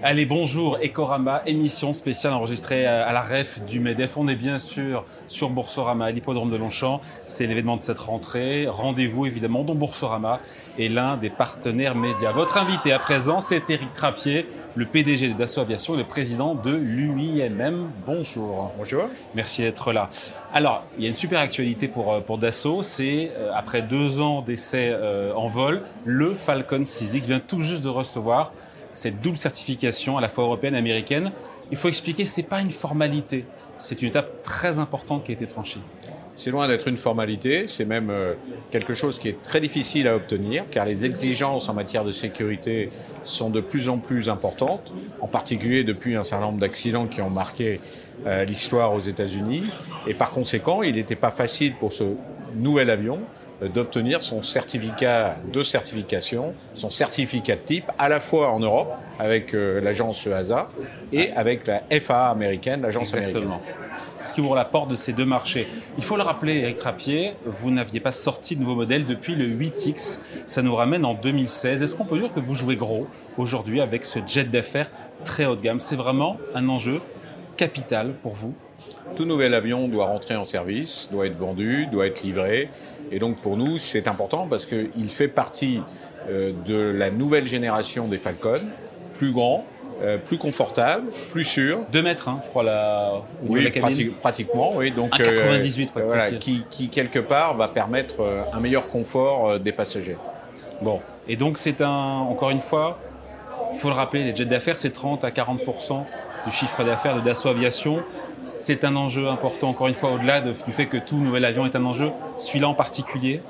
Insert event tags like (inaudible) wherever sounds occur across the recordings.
Allez, bonjour, Ecorama, émission spéciale enregistrée à la REF du MEDEF. On est bien sûr sur Boursorama, à l'hippodrome de Longchamp. C'est l'événement de cette rentrée. Rendez-vous évidemment dont Boursorama est l'un des partenaires médias. Votre invité à présent, c'est Éric Trappier, le PDG de Dassault Aviation et le président de l'UIMM. Bonjour. Bonjour. Merci d'être là. Alors, il y a une super actualité pour, euh, pour Dassault. C'est, euh, après deux ans d'essai euh, en vol, le Falcon 6X vient tout juste de recevoir cette double certification à la fois européenne et américaine. Il faut expliquer, ce n'est pas une formalité, c'est une étape très importante qui a été franchie. C'est loin d'être une formalité, c'est même euh, quelque chose qui est très difficile à obtenir, car les exigences en matière de sécurité sont de plus en plus importantes, en particulier depuis un certain nombre d'accidents qui ont marqué euh, l'histoire aux États-Unis. Et par conséquent, il n'était pas facile pour ce nouvel avion d'obtenir son certificat de certification, son certificat de type, à la fois en Europe, avec euh, l'agence EASA, et avec la FAA américaine, l'agence américaine. Ce qui ouvre la porte de ces deux marchés. Il faut le rappeler, Eric Trappier, vous n'aviez pas sorti de nouveau modèle depuis le 8X. Ça nous ramène en 2016. Est-ce qu'on peut dire que vous jouez gros aujourd'hui avec ce jet d'affaires très haut de gamme? C'est vraiment un enjeu capital pour vous? Tout nouvel avion doit rentrer en service, doit être vendu, doit être livré. Et donc pour nous, c'est important parce qu'il fait partie euh, de la nouvelle génération des Falcon, plus grand, euh, plus confortable, plus sûr. 2 mètres, hein, je crois, la, oui, pratiquement, oui. Donc, 98, euh, voilà, qui, qui, quelque part va permettre un meilleur confort des passagers. Bon, et donc c'est un, encore une fois, il faut le rappeler, les jets d'affaires, c'est 30 à 40% du chiffre d'affaires de Dassault Aviation c'est un enjeu important, encore une fois, au-delà du fait que tout nouvel avion est un enjeu, celui-là en particulier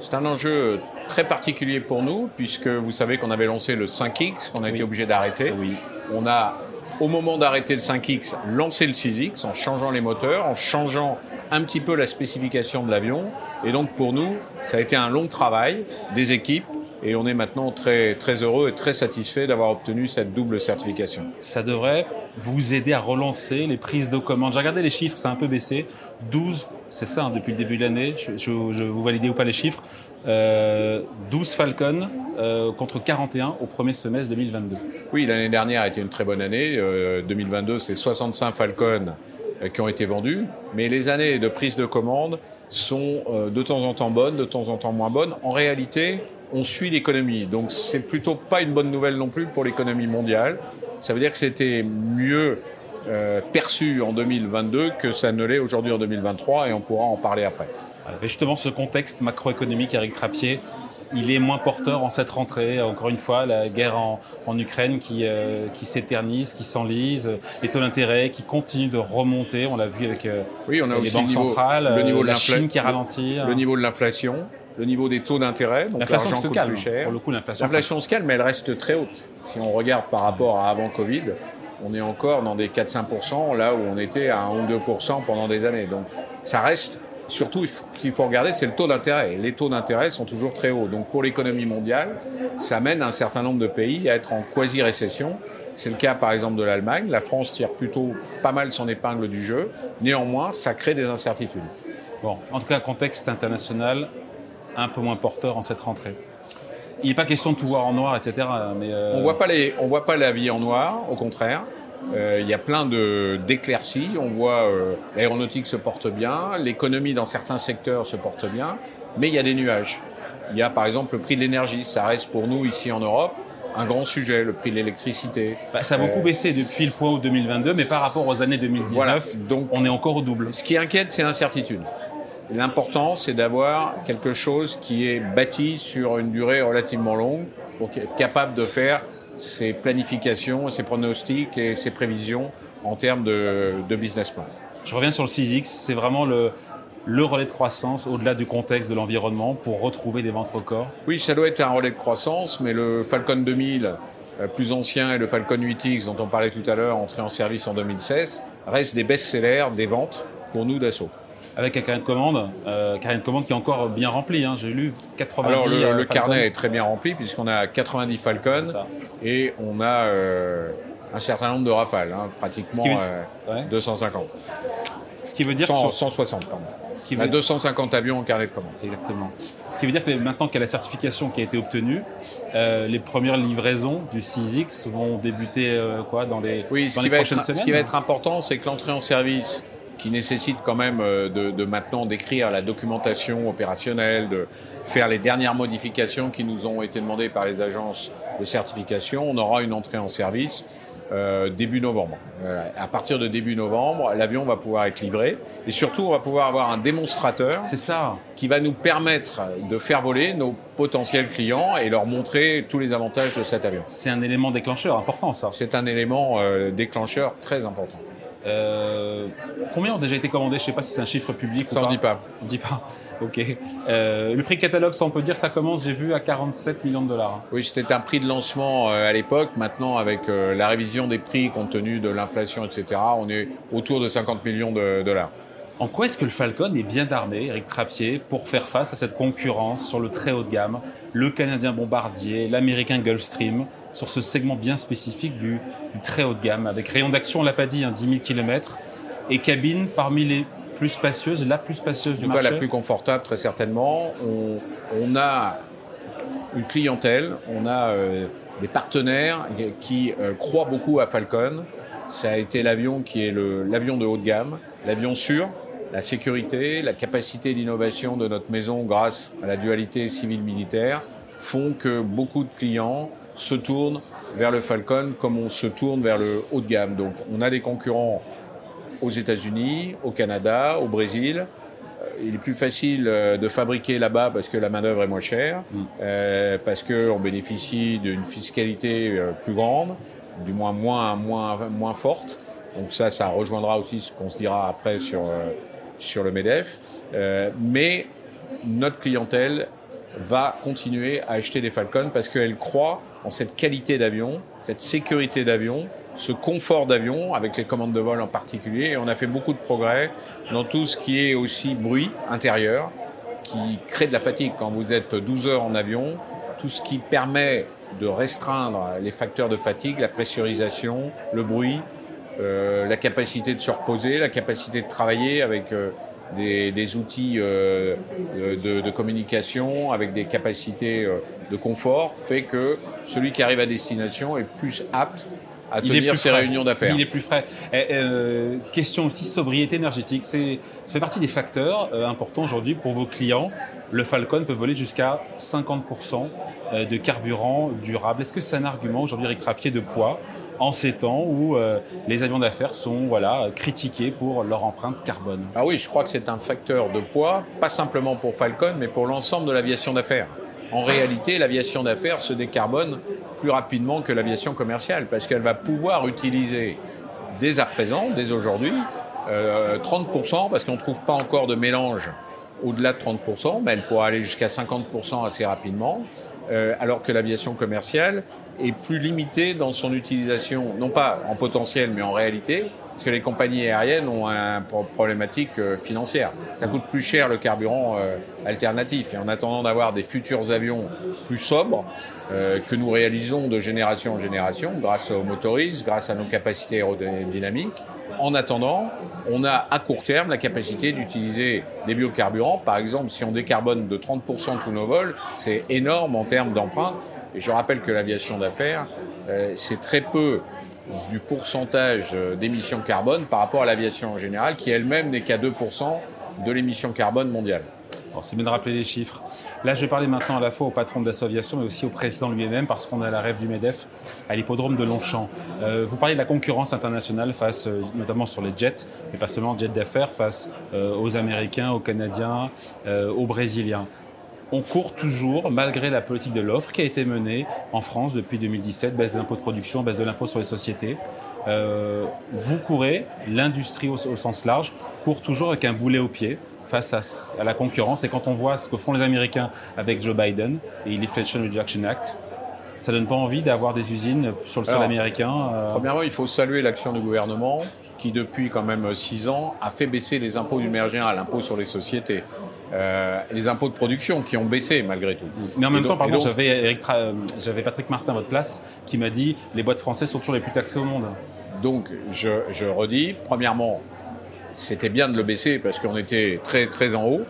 C'est un enjeu très particulier pour nous, puisque vous savez qu'on avait lancé le 5X, qu'on a été obligé d'arrêter. Oui. On a, au moment d'arrêter le 5X, lancé le 6X en changeant les moteurs, en changeant un petit peu la spécification de l'avion. Et donc pour nous, ça a été un long travail des équipes et on est maintenant très, très heureux et très satisfait d'avoir obtenu cette double certification. Ça devrait vous aider à relancer les prises de commandes. J'ai regardé les chiffres, ça a un peu baissé. 12, c'est ça, hein, depuis le début de l'année, je, vous validez ou pas les chiffres. 12 euh, Falcon euh, contre 41 au premier semestre 2022. Oui, l'année dernière a été une très bonne année. 2022, euh, c'est 65 Falcon qui ont été vendus. Mais les années de prise de commande sont de temps en temps bonnes, de temps en temps moins bonnes. En réalité, on suit l'économie. Donc c'est plutôt pas une bonne nouvelle non plus pour l'économie mondiale. Ça veut dire que c'était mieux euh, perçu en 2022 que ça ne l'est aujourd'hui en 2023 et on pourra en parler après. justement, ce contexte macroéconomique, Eric Trappier, il est moins porteur en cette rentrée. Encore une fois, la guerre en, Ukraine qui, euh, qui s'éternise, qui s'enlise, les taux d'intérêt qui continuent de remonter. On l'a vu avec euh, oui, on a les banques centrales, le niveau de la Chine qui ralentit. Le niveau de l'inflation le niveau des taux d'intérêt, donc l'argent coûte calme, plus cher. Pour le coup, l'inflation se calme, mais elle reste très haute. Si on regarde par rapport à avant Covid, on est encore dans des 4-5%, là où on était à 1 ou 2% pendant des années. Donc ça reste, surtout ce qu'il faut regarder, c'est le taux d'intérêt. Les taux d'intérêt sont toujours très hauts. Donc pour l'économie mondiale, ça mène un certain nombre de pays à être en quasi-récession. C'est le cas par exemple de l'Allemagne. La France tire plutôt pas mal son épingle du jeu. Néanmoins, ça crée des incertitudes. Bon, en tout cas, contexte international un peu moins porteur en cette rentrée. Il n'est pas question de tout voir en noir, etc. Mais euh, On voit pas les, on voit pas la vie en noir, au contraire. Euh, il y a plein de d'éclaircies. On voit euh, l'aéronautique se porte bien, l'économie dans certains secteurs se porte bien, mais il y a des nuages. Il y a par exemple le prix de l'énergie. Ça reste pour nous ici en Europe un grand sujet, le prix de l'électricité. Bah, ça a beaucoup baissé depuis le point août 2022, mais par rapport aux années 2019, donc, on est encore au double. Ce qui inquiète, c'est l'incertitude. L'important, c'est d'avoir quelque chose qui est bâti sur une durée relativement longue pour être capable de faire ses planifications, ses pronostics et ses prévisions en termes de, business plan. Je reviens sur le 6X, c'est vraiment le, le relais de croissance au-delà du contexte de l'environnement pour retrouver des ventes records Oui, ça doit être un relais de croissance, mais le Falcon 2000 euh, plus ancien et le Falcon 8X dont on parlait tout à l'heure, entré en service en 2016, restent des best-sellers des ventes pour nous d'assaut avec un carnet de commande, euh, carnet de commande qui est encore bien rempli. Hein. J'ai lu 90. Alors le, euh, carnet est très bien rempli puisqu'on a 90 Falcon et on a euh, un certain nombre de rafales, hein, pratiquement 250. Ce qui veut dire 100, 160, pardon. Ce qui on a 250 avions en carnet de commande. Exactement. Ce qui veut dire que maintenant qu'il y a la certification qui a été obtenue, euh, les premières livraisons du 6X vont débuter euh, quoi, dans les, oui, dans les prochaines semaines Ce qui va être important, c'est que l'entrée en service, qui nécessite quand même euh, de, de maintenant d'écrire la documentation opérationnelle, de faire les dernières modifications qui nous ont été demandées par les agences de certification, on aura une entrée en service euh, début novembre. Euh, à partir de début novembre, l'avion va pouvoir être livré et surtout on va pouvoir avoir un démonstrateur ça. qui va nous permettre de faire voler nos potentiels clients et leur montrer tous les avantages de cet avion. C'est un élément déclencheur important ça. C'est un élément euh, déclencheur très important. Euh, combien ont déjà été commandés? Je ne sais pas si c'est un chiffre public ça ou pas. on dit pas. On dit pas. (laughs) Ok. Euh, le prix catalogue, ça on peut dire, ça commence, j'ai vu, à 47 millions de dollars. Oui, c'était un prix de lancement euh, à l'époque. Maintenant, avec la révision des prix compte tenu de l'inflation, etc., on est autour de 50 millions de dollars. En quoi est-ce que le Falcon est bien armé, Eric Trappier, pour faire face à cette concurrence sur le très haut de gamme, le canadien Bombardier, l'américain Gulfstream, sur ce segment bien spécifique du, du très haut de gamme, avec rayon d'action, on l'a pas dit, hein, 10 000 km, et cabine parmi les plus spacieuse, la plus spacieuse du En tout cas, marché la plus confortable, très certainement. On, on a une clientèle, on a euh, des partenaires qui euh, croient beaucoup à Falcon. Ça a été l'avion qui est l'avion de haut de gamme, l'avion sûr, la sécurité, la capacité d'innovation de notre maison grâce à la dualité civile-militaire font que beaucoup de clients se tournent vers le Falcon comme on se tourne vers le haut de gamme. Donc on a des concurrents aux États-Unis, au Canada, au Brésil. Euh, Il est plus facile euh, de fabriquer là-bas parce que la main-d'œuvre est moins chère, euh, parce qu'on bénéficie d'une fiscalité euh, plus grande, du moins moins, moins, moins forte. Donc ça, ça rejoindra aussi ce qu'on se dira après sur, euh, sur le MEDEF. Euh, mais notre clientèle va continuer à acheter des Falcons parce qu'elle croit cette qualité d'avion, cette sécurité d'avion, ce confort d'avion, avec les commandes de vol en particulier. Et on a fait beaucoup de progrès dans tout ce qui est aussi bruit intérieur, qui crée de la fatigue quand vous êtes 12 heures en avion, tout ce qui permet de restreindre les facteurs de fatigue, la pressurisation, le bruit, euh, la capacité de se reposer, la capacité de travailler avec euh, des, outils euh, de, communication, avec des capacités de confort, fait que celui qui arrive à destination est plus apte à Il tenir ses frais. réunions d'affaires. Il est plus frais. Et, euh, question aussi sobriété énergétique. C'est, ça fait partie des facteurs euh, importants aujourd'hui pour vos clients. Le Falcon peut voler jusqu'à 50% euh, de carburant durable. Est-ce que c'est un argument aujourd'hui, Eric Trappier, de poids en ces temps où euh, les avions d'affaires sont voilà, critiqués pour leur empreinte carbone? Ah oui, je crois que c'est un facteur de poids, pas simplement pour Falcon, mais pour l'ensemble de l'aviation d'affaires. En réalité, l'aviation d'affaires se décarbone plus rapidement que l'aviation commerciale, parce qu'elle va pouvoir utiliser dès à présent, dès aujourd'hui, euh, 30%, parce qu'on ne trouve pas encore de mélange au-delà de 30%, mais elle pourra aller jusqu'à 50% assez rapidement, euh, alors que l'aviation commerciale est plus limitée dans son utilisation, non pas en potentiel, mais en réalité, parce que les compagnies aériennes ont un pro- problématique euh, financière. Ça coûte plus cher le carburant euh, alternatif. Et en attendant d'avoir des futurs avions plus sobres, euh, que nous réalisons de génération en génération, grâce aux motoristes, grâce à nos capacités aérodynamiques, en attendant, on a à court terme la capacité d'utiliser des biocarburants. Par exemple, si on décarbone de 30% tous nos vols, c'est énorme en termes d'empreinte. Et je rappelle que l'aviation d'affaires, c'est très peu du pourcentage euh, d'émissions carbone par rapport à l'aviation en général, qui elle-même n'est qu'à 2% de l'émission carbone mondiale. C'est bien de rappeler les chiffres. Là, je vais parler maintenant à la fois au patron de Dassault Aviation, mais aussi au président lui-même, parce qu'on a la rêve du MEDEF à l'hippodrome de Longchamp. Euh, vous parlez de la concurrence internationale face, euh, notamment sur les jets, mais pas seulement jets d'affaires, face aux Américains, aux Canadiens, aux Brésiliens. On court toujours, malgré la politique de l'offre qui a été menée en France depuis 2017, baisse de l'impôt de production, baisse de l'impôt sur les sociétés. Euh, vous courez, l'industrie au, au sens large, court toujours avec un boulet au pied face à, à la concurrence. Et quand on voit ce que font les Américains avec Joe Biden et l'Inflation Reduction Act, ça donne pas envie d'avoir des usines sur le sol Alors, américain. euh, Premièrement, il faut saluer l'action du gouvernement qui, depuis quand même six ans, a fait baisser les impôts d'une manière générale, l'impôt sur les sociétés, euh, les impôts de production qui ont baissé malgré tout. Mais en même temps, pardon, j'avais euh, j'avais Patrick Martin à votre place qui m'a dit les boîtes françaises sont toujours les plus taxées au monde. Donc, je, je redis, premièrement, c'était bien de le baisser parce qu'on était très très en haut.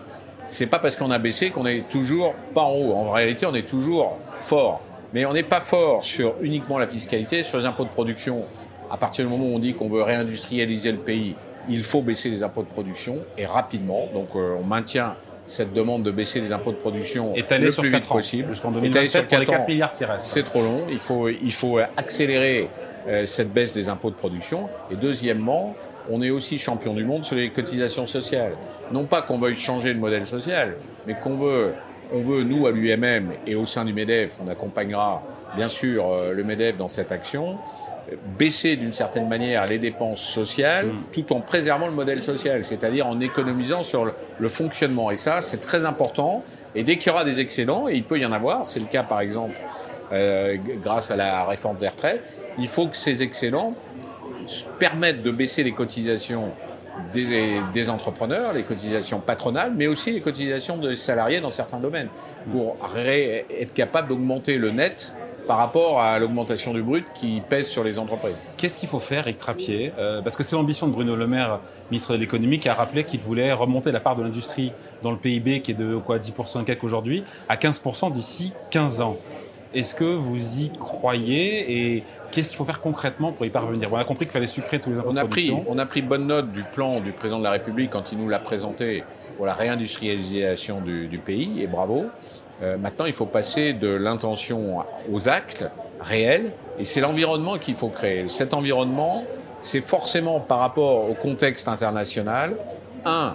C'est pas parce qu'on a baissé qu'on est toujours pas en haut. En réalité, on est toujours fort. Mais on n'est pas fort sur uniquement la fiscalité, sur les impôts de production. À partir du moment où on dit qu'on veut réindustrialiser le pays, il faut baisser les impôts de production et rapidement. Donc euh, on maintient cette demande de baisser les impôts de production le plus vite possible. Jusqu'en 2027 pour les 4 milliards qui restent. C'est trop long. Il faut, il faut accélérer euh, cette baisse des impôts de production. Et deuxièmement, on est aussi champion du monde sur les cotisations sociales. Non pas qu'on veuille changer le modèle social, mais qu'on veut, on veut, nous, à l'UMM et au sein du MEDEF, on accompagnera bien sûr euh, le MEDEF dans cette action, baisser d'une certaine manière les dépenses sociales mm. tout en préservant le modèle social, c'est-à-dire en économisant sur le, fonctionnement. Et ça, c'est très important. Et dès qu'il y aura des excédents, et il peut y en avoir, c'est le cas par exemple euh, grâce à la réforme des retraites, il faut que ces excédents permettent de baisser les cotisations des, des, entrepreneurs, les cotisations patronales, mais aussi les cotisations des salariés dans certains domaines, pour être capable d'augmenter le net par rapport à l'augmentation du brut qui pèse sur les entreprises. Qu'est-ce qu'il faut faire, Eric Trappier euh, Parce que c'est l'ambition de Bruno Le Maire, ministre de l'économie, qui a rappelé qu'il voulait remonter la part de l'industrie dans le PIB, qui est de quoi 10% quelques aujourd'hui, à 15% d'ici 15 ans. Est-ce que vous y croyez et qu'est-ce qu'il faut faire concrètement pour y parvenir? On a compris qu'il fallait sucrer tous les impôts on a pris, On a pris bonne note du plan du président de la République quand il nous l'a présenté pour la réindustrialisation du, du pays, et bravo. Euh, maintenant, il faut passer de l'intention aux actes réels, et c'est l'environnement qu'il faut créer. Cet environnement, c'est forcément par rapport au contexte international, un,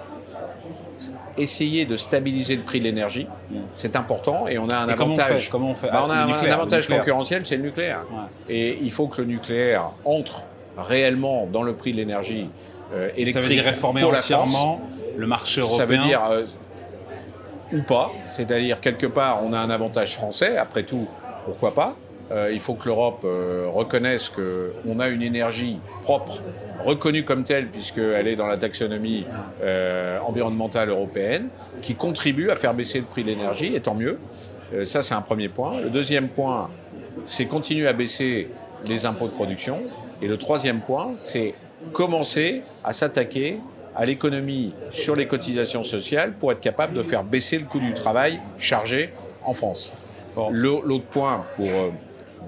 essayer de stabiliser le prix de l'énergie, c'est important, et on a un avantage. Comment on fait, bah, On a un, avantage concurrentiel, c'est le nucléaire. Et il faut que le nucléaire entre réellement dans le prix de l'énergie euh, électrique. Ça veut dire réformer pour entièrement le marché européen. Ça veut dire euh, ou pas. C'est-à-dire, quelque part, on a un avantage français, après tout, pourquoi pas? Euh, Il faut que l'Europe euh, reconnaisse qu'on a une énergie propre, reconnue comme telle, puisqu'elle est dans la taxonomie euh, environnementale européenne, qui contribue à faire baisser le prix de l'énergie, et tant mieux. ça, c'est un premier point. Le deuxième point, c'est continuer à baisser les impôts de production. Et le troisième point, c'est commencer à s'attaquer à l'économie sur les cotisations sociales pour être capable de faire baisser le coût du travail chargé en France. L'autre point pour euh,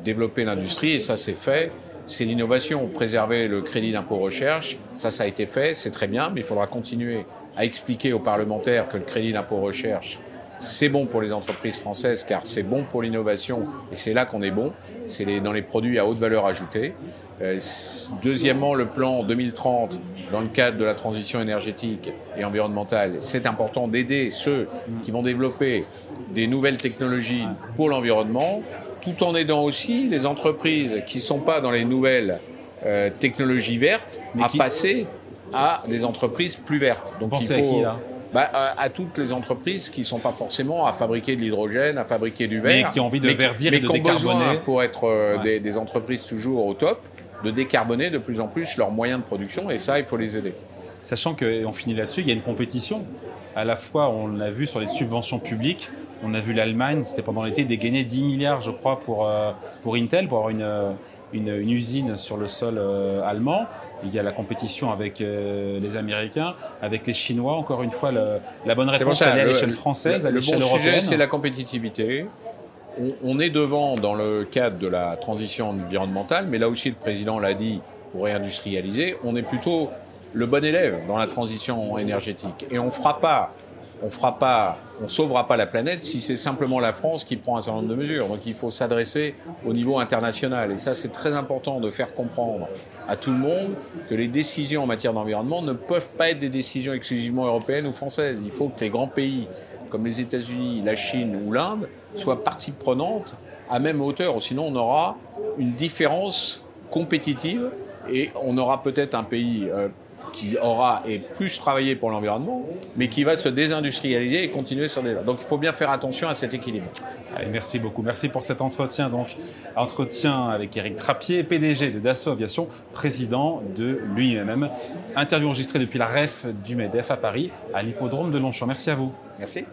développer l'industrie, et ça c'est fait, c'est l'innovation. Préserver le crédit d'impôt recherche, ça ça a été fait, c'est très bien, mais il faudra continuer à expliquer aux parlementaires que le crédit d'impôt recherche, c'est bon pour les entreprises françaises car c'est bon pour l'innovation et c'est là qu'on est bon, c'est dans les produits à haute valeur ajoutée. Euh, deuxièmement, le plan 2030 dans le cadre de la transition énergétique et environnementale, c'est important d'aider ceux qui vont développer des nouvelles technologies pour l'environnement, tout en aidant aussi les entreprises qui ne sont pas dans les nouvelles euh, technologies vertes à passer à des entreprises plus vertes. Donc il faut, à qui là? Bah, à, toutes les entreprises qui ne sont pas forcément à fabriquer de l'hydrogène, à fabriquer du verre. Mais qui ont envie de verdir mais et de qui ont besoin, pour être euh, des, des, entreprises toujours au top, de décarboner de plus en plus leurs moyens de production. Et ça, il faut les aider. Sachant qu'on finit là-dessus, il y a une compétition. À la fois, on l'a vu sur les subventions publiques, on a vu l'Allemagne, c'était pendant l'été, dégainer 10 milliards, je crois, pour, euh, pour Intel, pour avoir une, une, une, usine sur le sol euh, allemand il y a la compétition avec euh, les Américains, avec les Chinois. Encore une fois, la bonne réponse est à l'échelle française, à l'échelle Le bon sujet, c'est la compétitivité. On, est devant dans le cadre de la transition environnementale, mais là aussi le président l'a dit pour réindustrialiser, on est plutôt le bon élève dans la transition énergétique. Et on fera pas on fera pas, on sauvera pas la planète si c'est simplement la France qui prend un certain nombre de mesures. Donc il faut s'adresser au niveau international. Et ça, c'est très important de faire comprendre à tout le monde que les décisions en matière d'environnement ne peuvent pas être des décisions exclusivement européennes ou françaises. Il faut que les grands pays comme les États-Unis, la Chine ou l'Inde soient partie prenante à même hauteur. Sinon, on aura une différence compétitive et on aura peut-être un pays euh, qui aura et plus travaillé pour l'environnement, mais qui va se désindustrialiser et continuer sur des. Donc il faut bien faire attention à cet équilibre. merci beaucoup. Merci pour cet entretien. Donc, entretien avec Eric Trappier, PDG de Dassault Aviation, président de l'UIMM. Interview enregistrée depuis la REF du MEDEF à Paris, à l'hippodrome de Longchamp. Merci à vous. Merci.